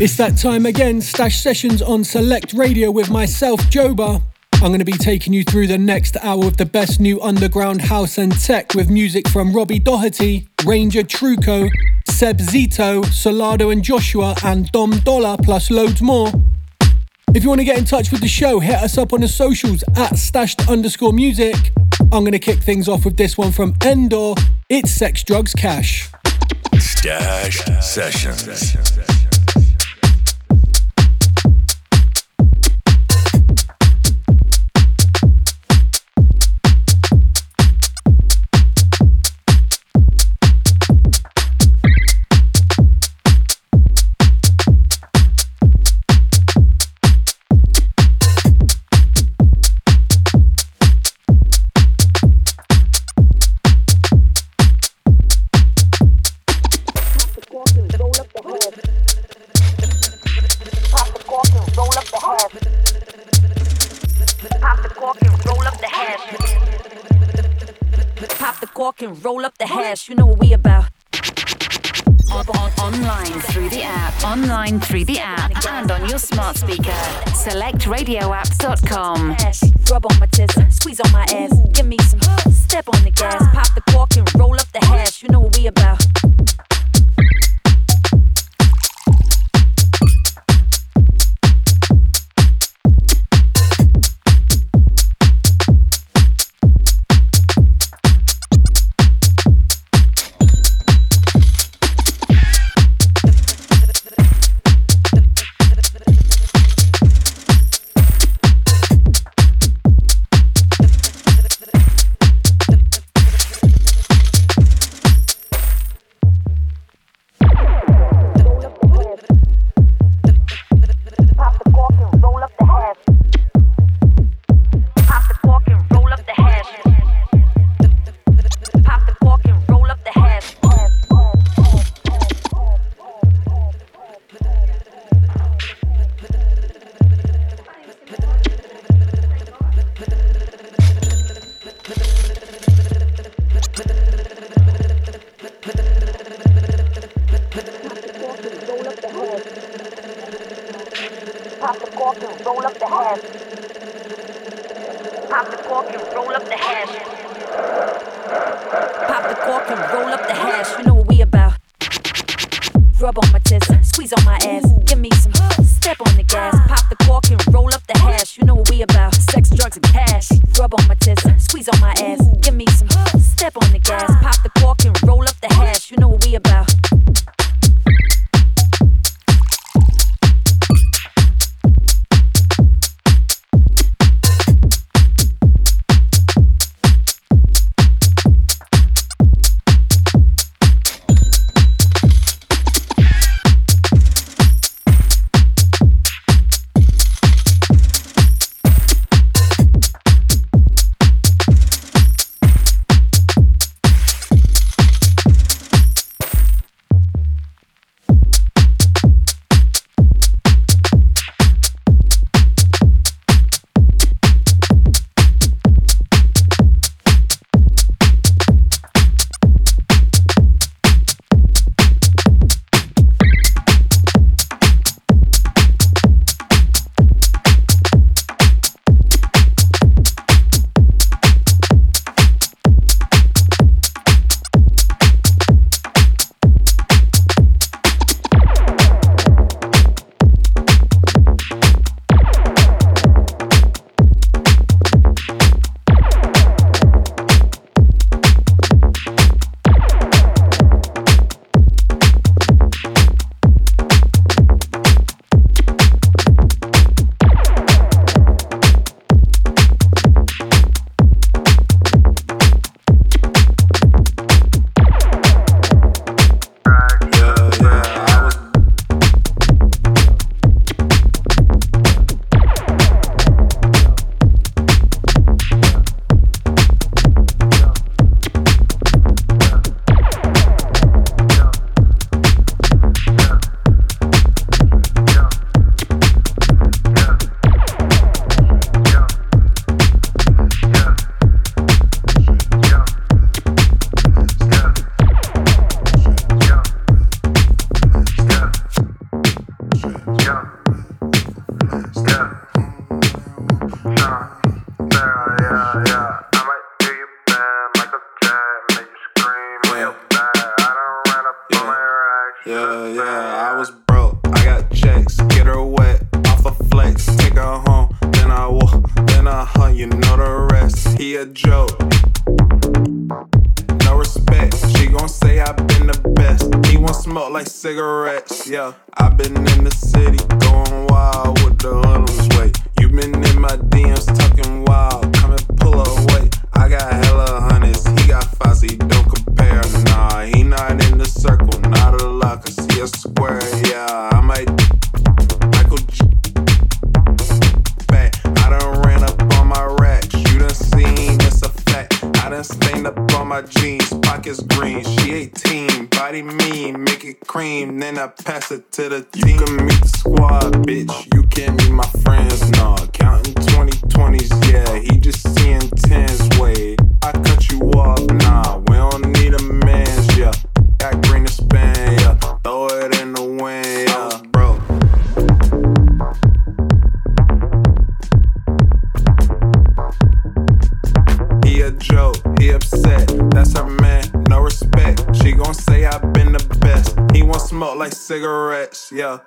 It's that time again, Stashed Sessions on Select Radio with myself, Joba. I'm going to be taking you through the next hour of the best new underground house and tech with music from Robbie Doherty, Ranger Trucco, Seb Zito, Solardo and Joshwa, and Dom Dolla, plus loads more. If you want to get in touch with the show, hit us up on the socials at stashed underscore music. I'm going to kick things off with this one from Endor. It's Sex, Drugs, Cash. Stashed Sessions. And roll up the hash. You know what we about. On, on, online through the app, online through the app, and on your smart speaker. SelectRadioApps.com. Rub on my tits, squeeze on my ass, give me some. Step on the gas, pop the cork and roll up the hash. You know what we about. to the. Yeah.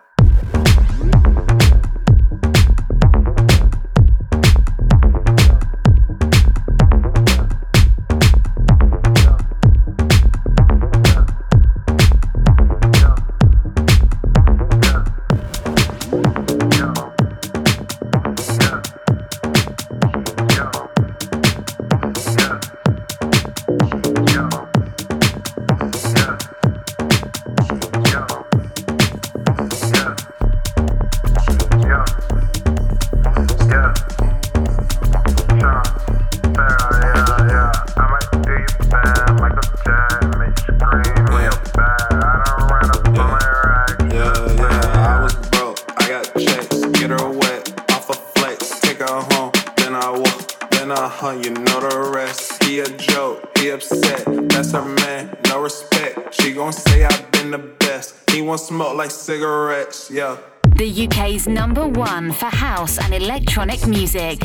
She gon' say I've been the best. He won't smoke like cigarettes, yeah. The UK's number one for house and electronic music.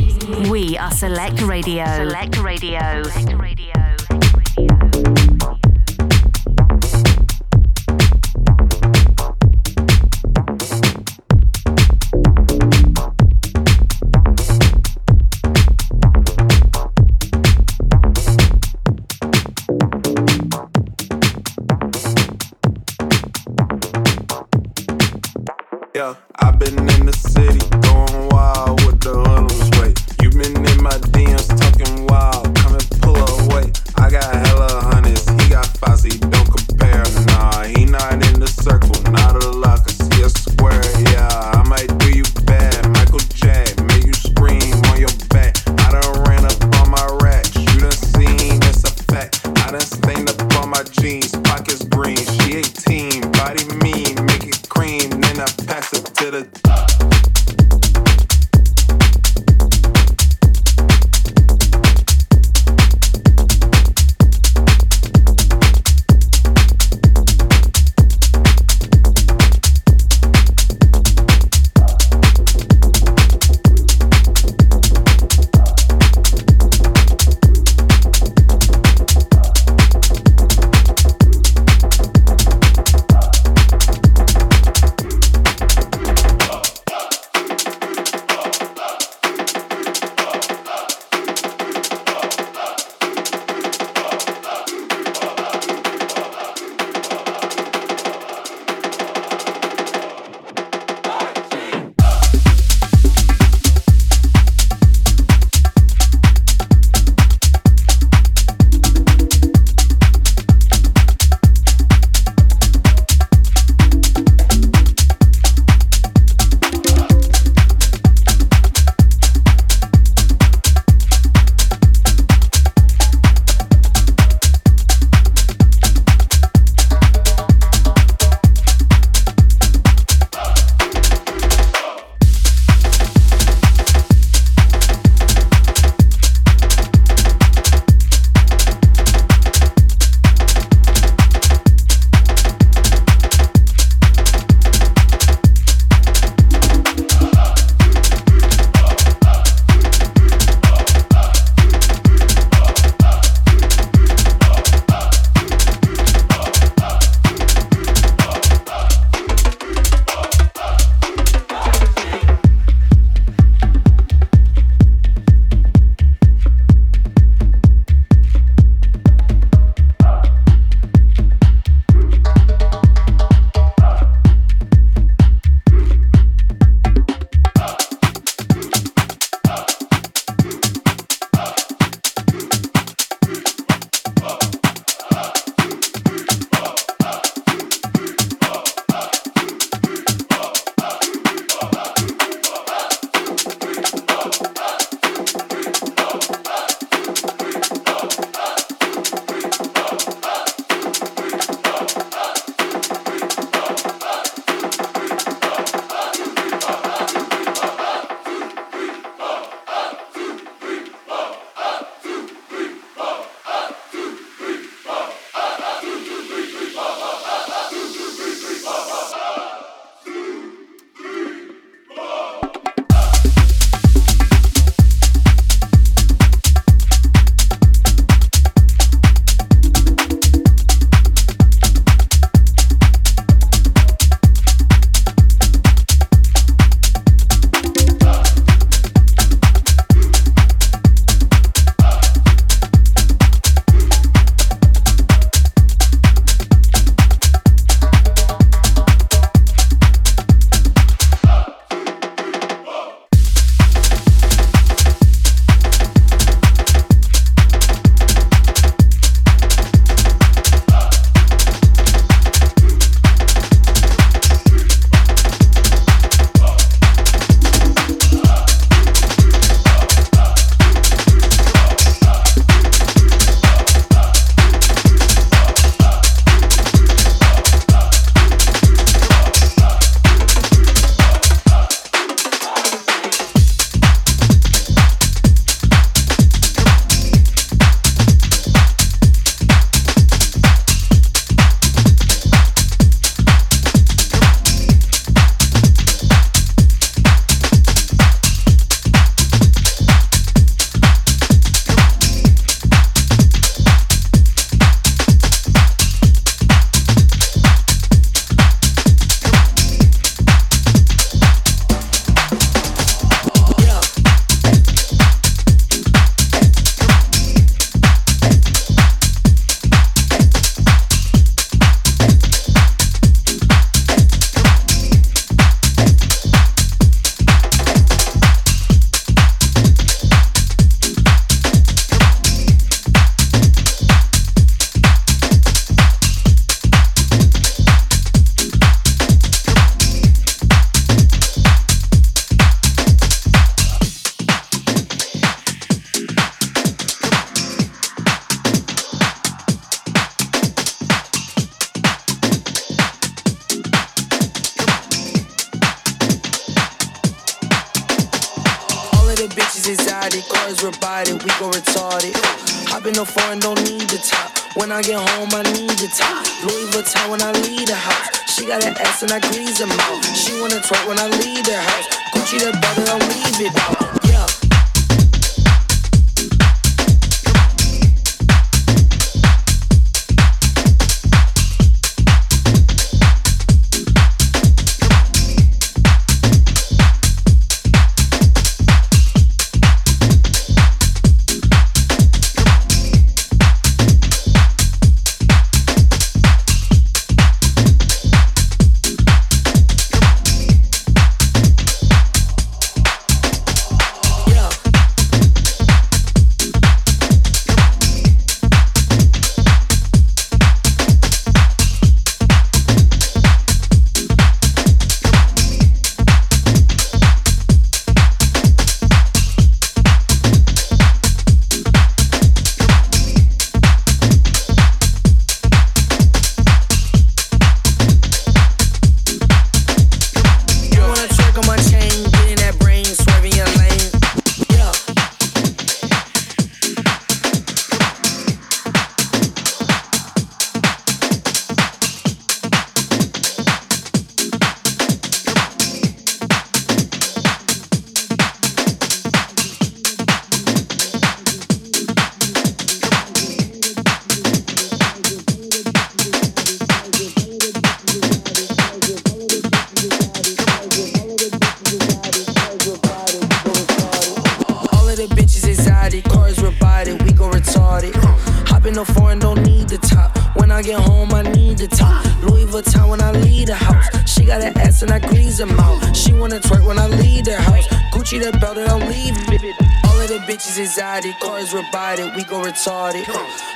We are Select Radio. Select Radio. Select Radio. got hella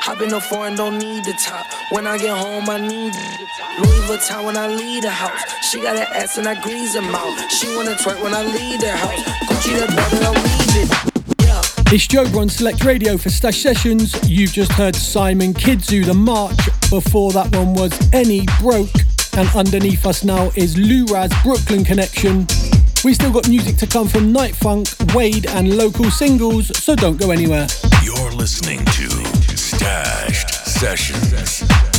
Hop in the foreign, don't need the top. When I get home, I need it. Louis Vuitton when I leave the house. She got an ass and I grease them out. She wanna twerk when I leave the house. Gucci the belt, I'll leave it. It's Joe on Select Radio for Stashed Sessions. You've just heard Simon Kidzoo, The March. Before that one was ENNE Broke. And underneath us now is LewRaz Brooklyn Connection. We still got music to come from NightFunk, Wade, and local singles, so don't go anywhere. You're listening to Stashed Sessions.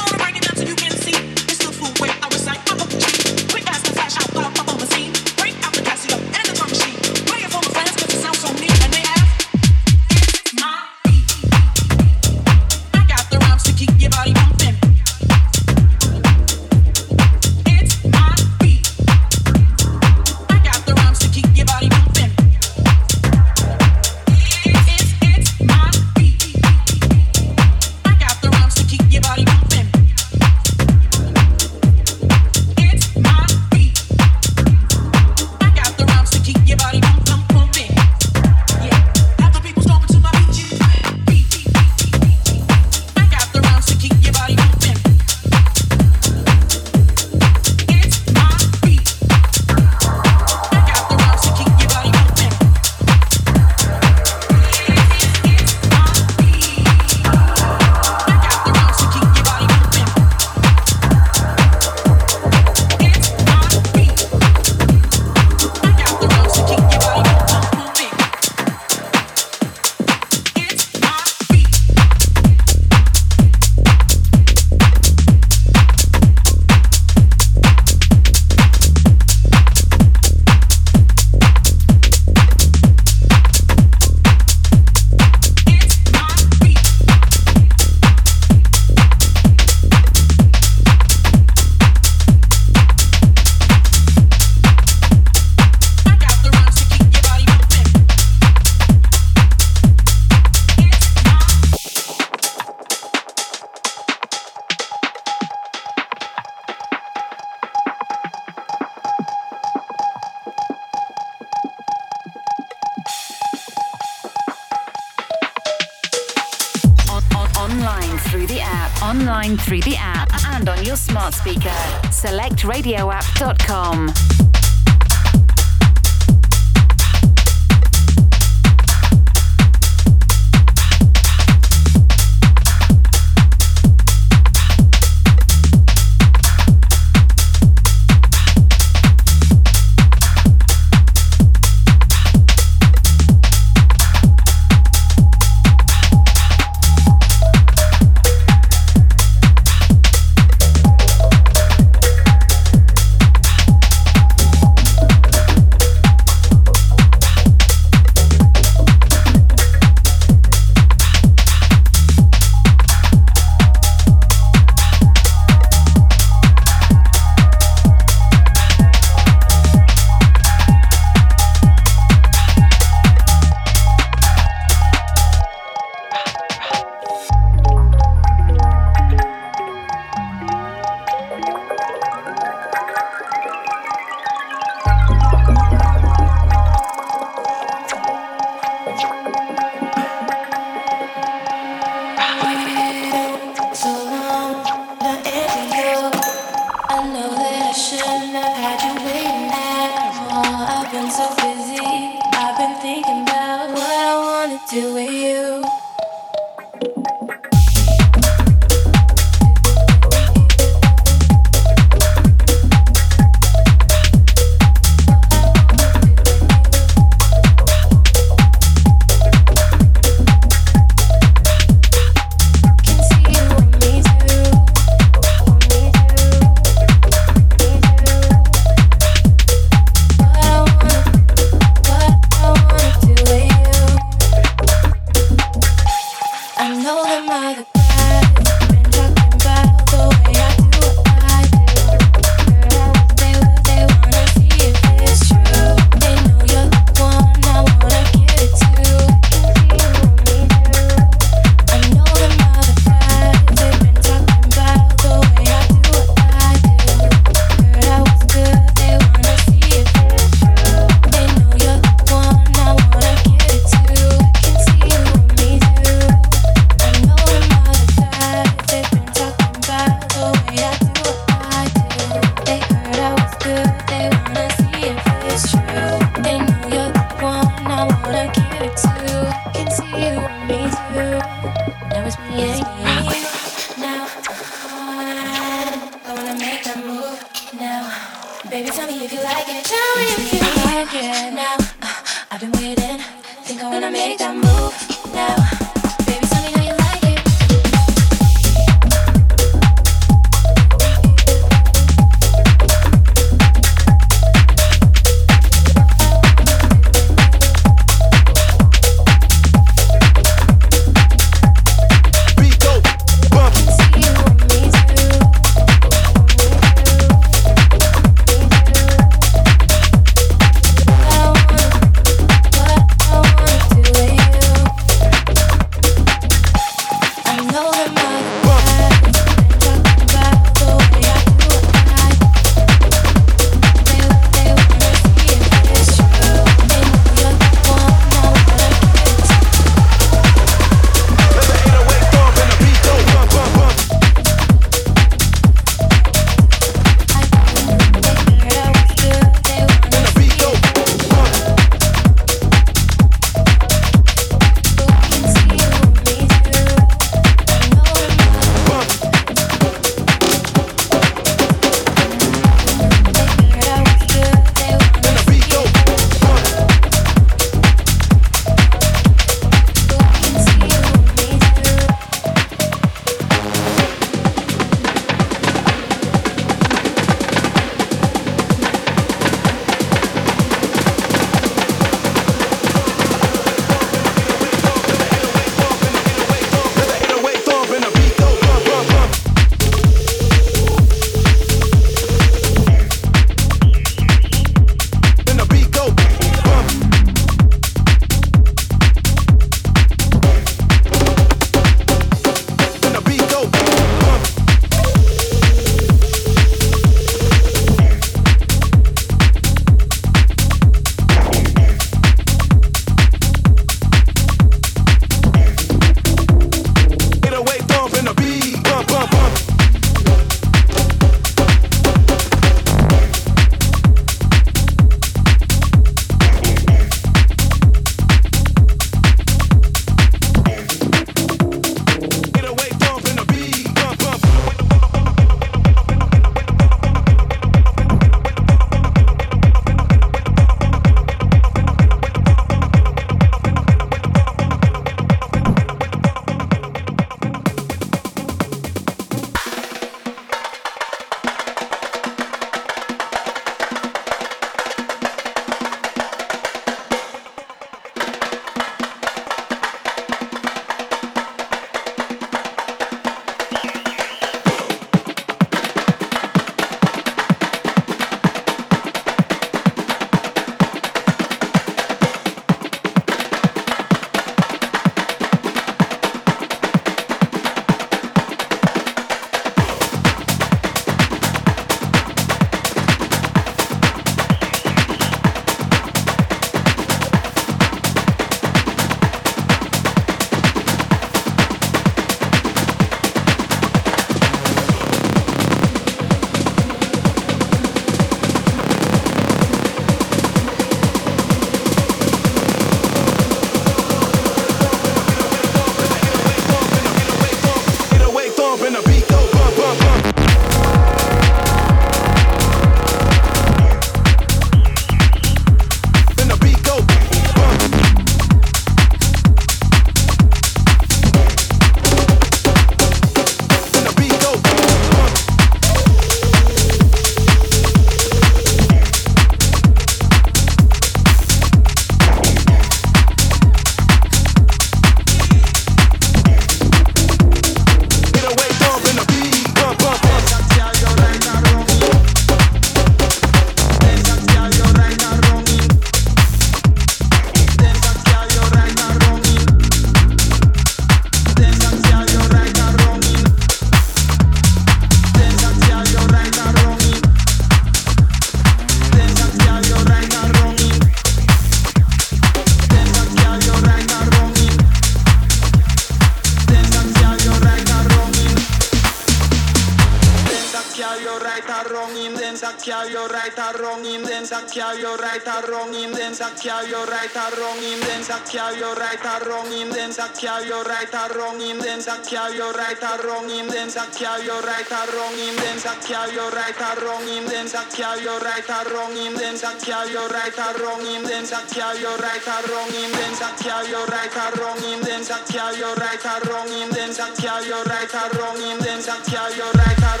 carry your right or wrong in them that carry your right or wrong in them that carry your right or wrong in them that carry your right or wrong in them that carry your right or wrong in them that carry your right or wrong in them that carry your right or wrong in them that carry your right or wrong in them that carry your right or wrong in them that carry your right or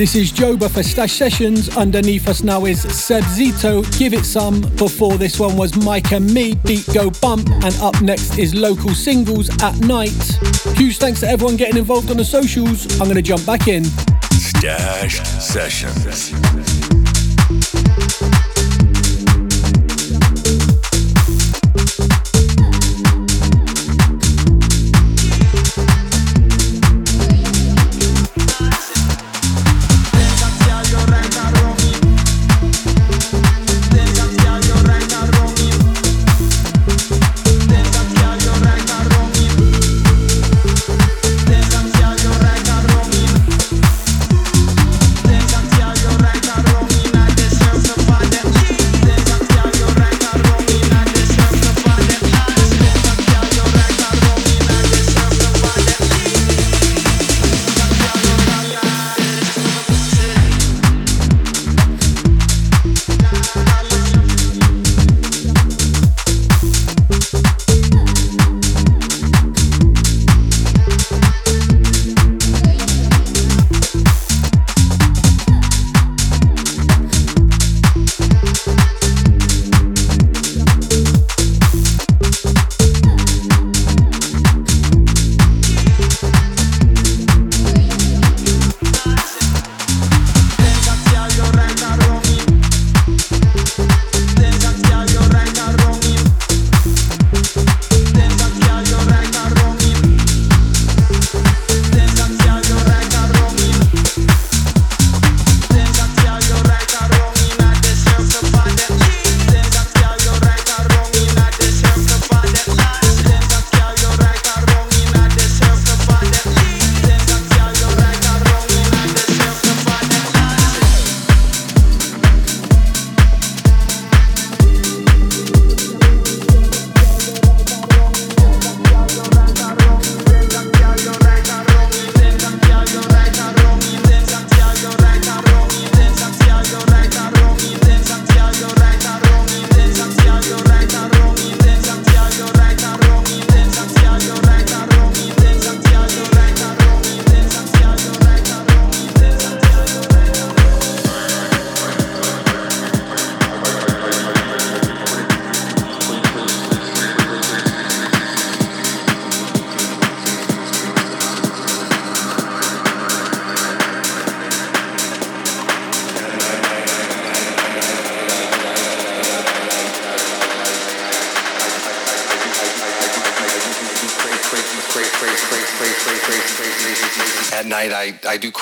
This is Joba for Stashed Sessions. Underneath us now is Seb Zito, Give It Some. Before this one was Mike and me, Beat Go Bump. And up next is Local Singles at Night. Huge thanks to everyone getting involved on the socials. I'm going to jump back in. Stashed Sessions.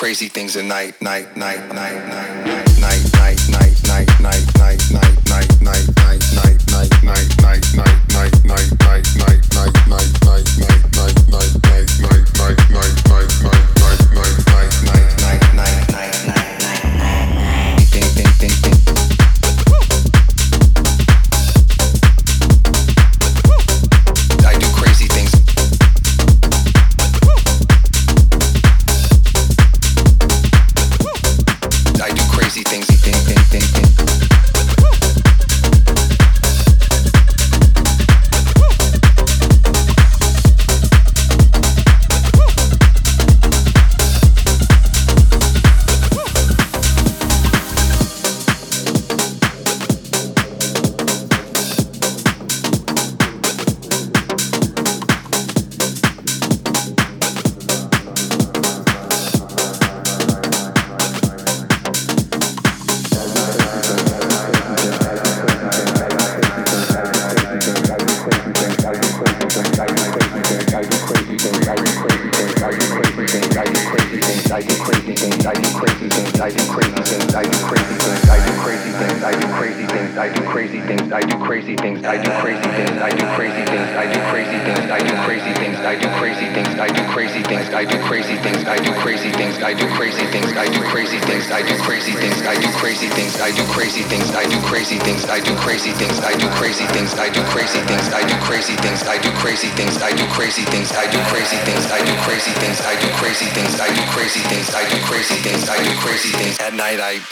Crazy things at night, night, night, night,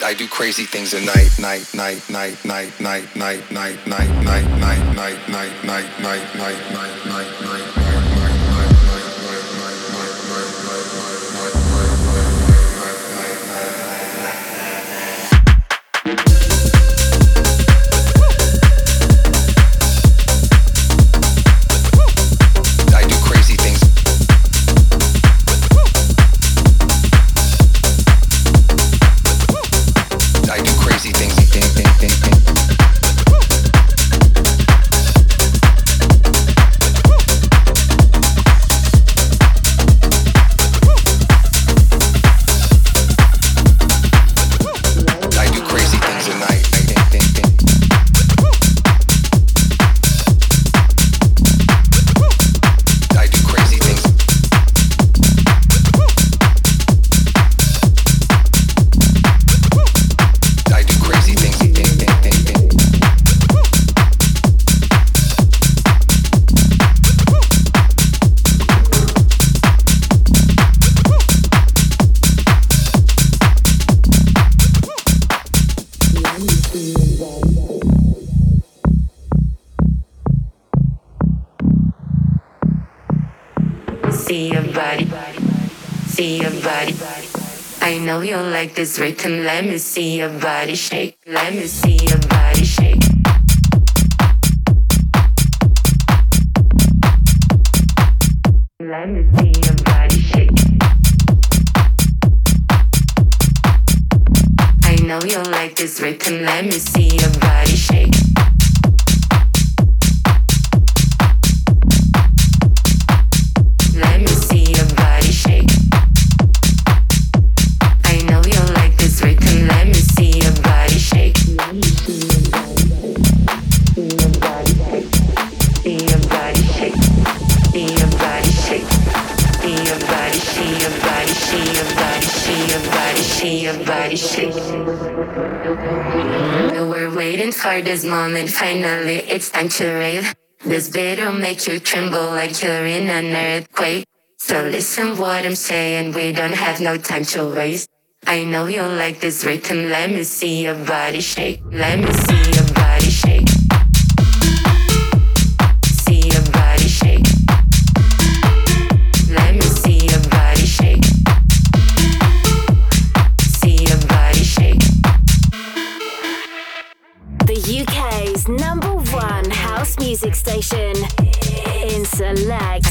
I do crazy things at night, night, night, night, night, night, night, night, night, night, night, night, night, night, night, night, night, this rhythm. Let me see your body shake. Let me see your for this moment, finally it's time to rave. This beat'll make you tremble like you're in an earthquake. So listen what I'm saying, we don't have no time to waste. I know you like this rhythm, let me see your body shake. Let me see station. In Select,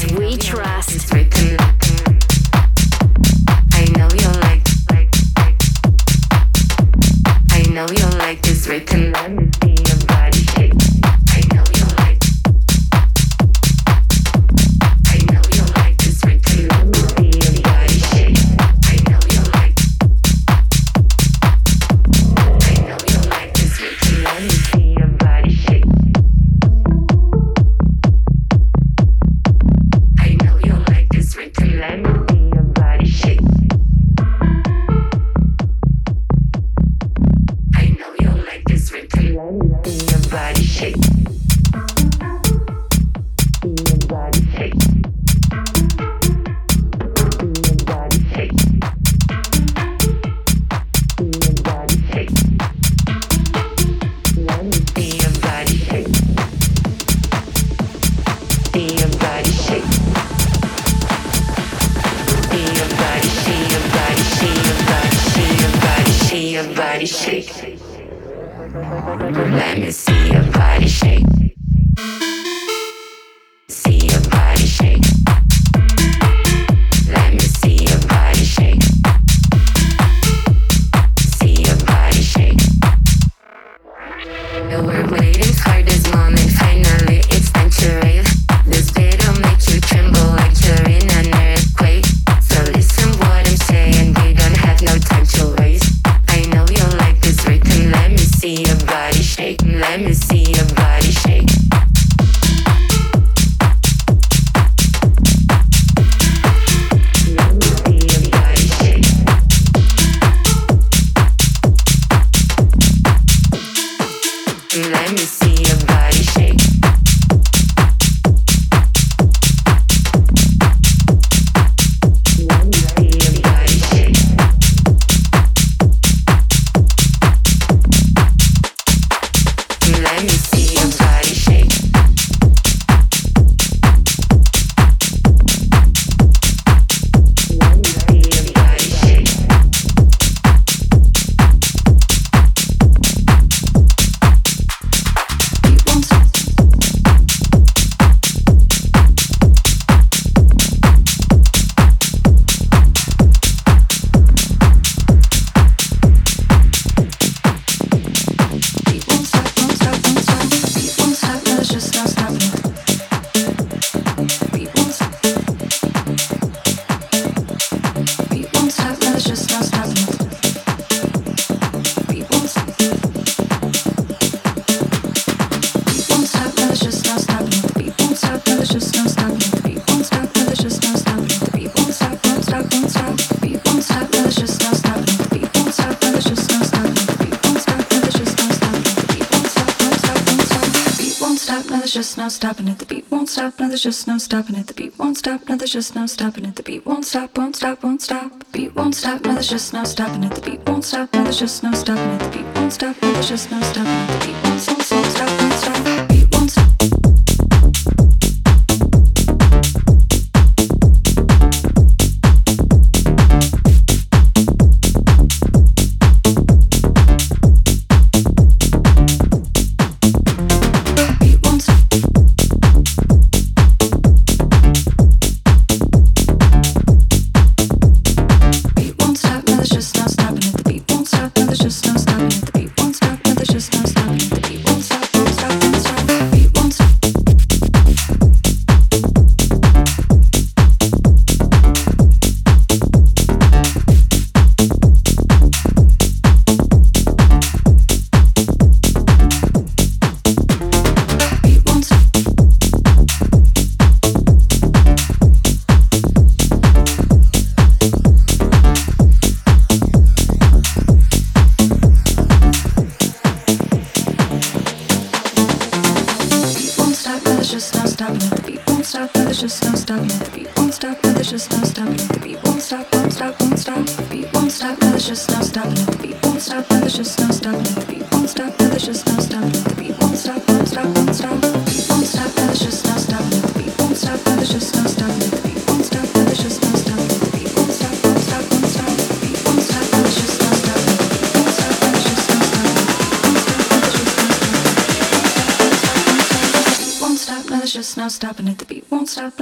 there's just no stopping it. The beat won't stop, no, there's just no stopping it. The beat won't stop, no, there's just no stopping it. The beat won't stop, won't stop, won't stop. The beat won't stop, no, there's just no stopping it. The beat won't stop, no, there's just no stopping it. The beat won't stop, no, there's just no stopping it. The beat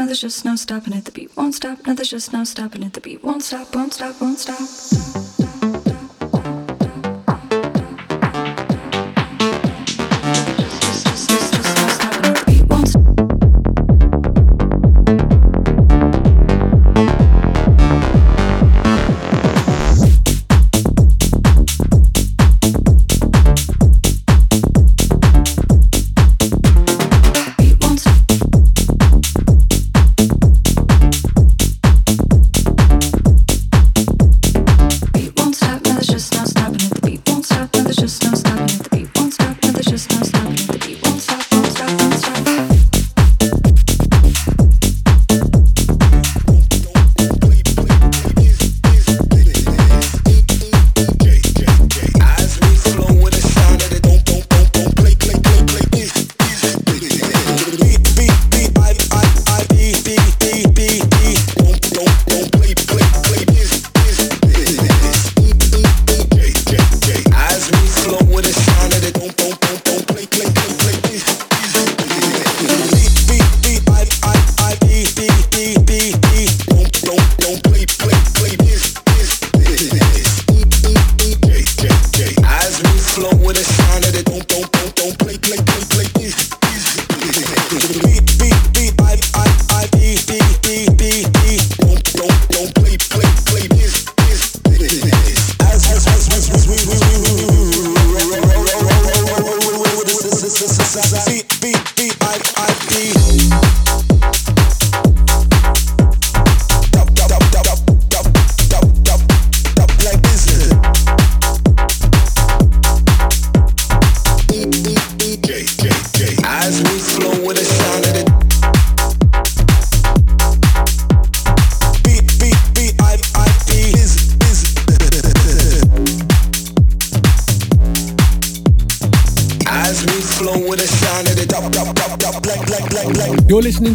there's just no stopping it. The beat won't stop. No, there's just no stopping it. The beat won't stop, won't stop, won't stop.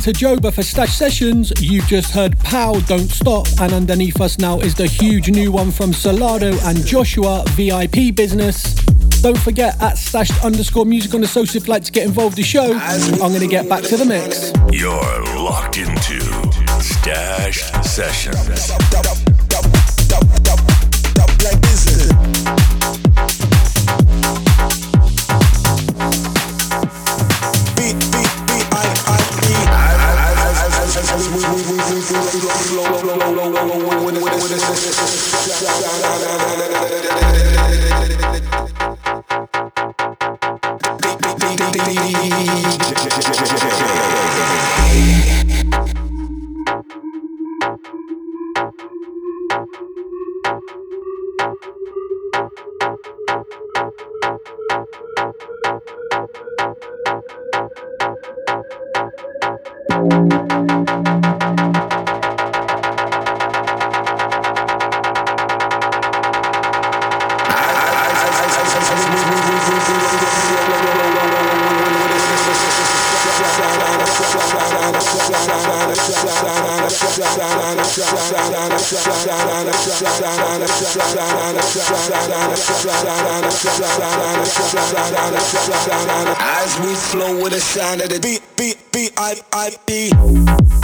To Joba for Stashed Sessions. You've just heard Powl Don't Stop, and underneath us now is the huge new one from Solardo and Joshwa, VIP Business. Don't forget at stashed underscore music on the social you'd like to get involved in the show. I'm going to get back to the mix. You're locked into Stashed Sessions. DJ, DJ, DJ, DJ, DJ, As we flow with the sound of the beat, beat, beat, I, I, beat.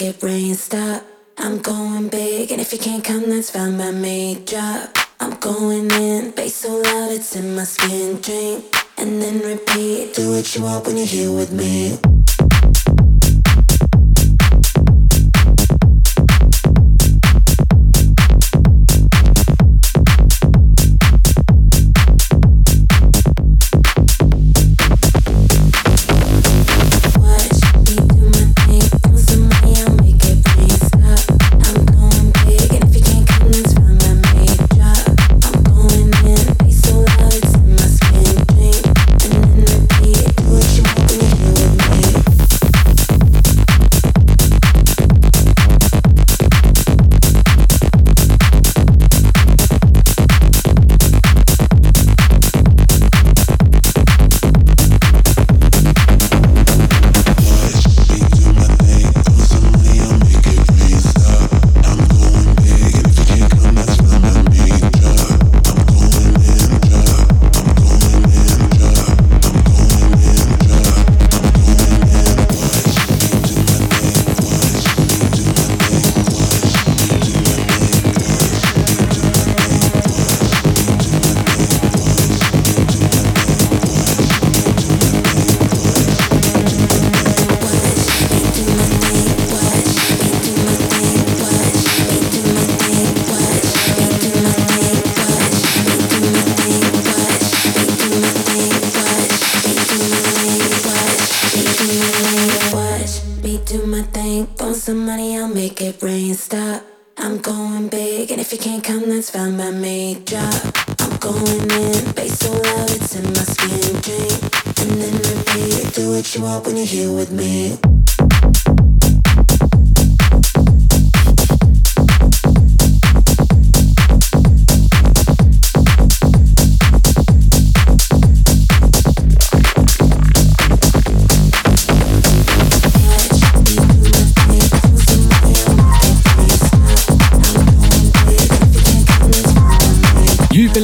make it rain stop. I'm going big, and if you can't come, that's fine by me. Drop. I'm going in, bass so loud it's in my skin. Drink and then repeat. Do what you want when you're here with me. my thing. Phone some money, I'll make it rain. Stop. I'm going big, and if you can't come, that's fine by me. Drop. I'm going in, bass so loud it's in my skin. Drink and then repeat. Do what you want when you're here with me.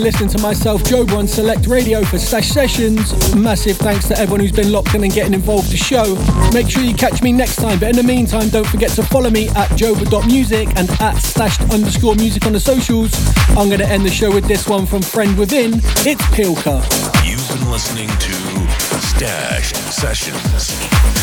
Myself, Joba, on Select Radio for Stashed Sessions. Massive thanks to everyone who's been locked in and getting involved the show. Make sure you catch me next time, but in the meantime, don't forget to follow me at joba.music and at stashed underscore music on the socials. I'm going to end the show with this one from Friend Within. It's Pilka. You've been listening to Stashed Sessions.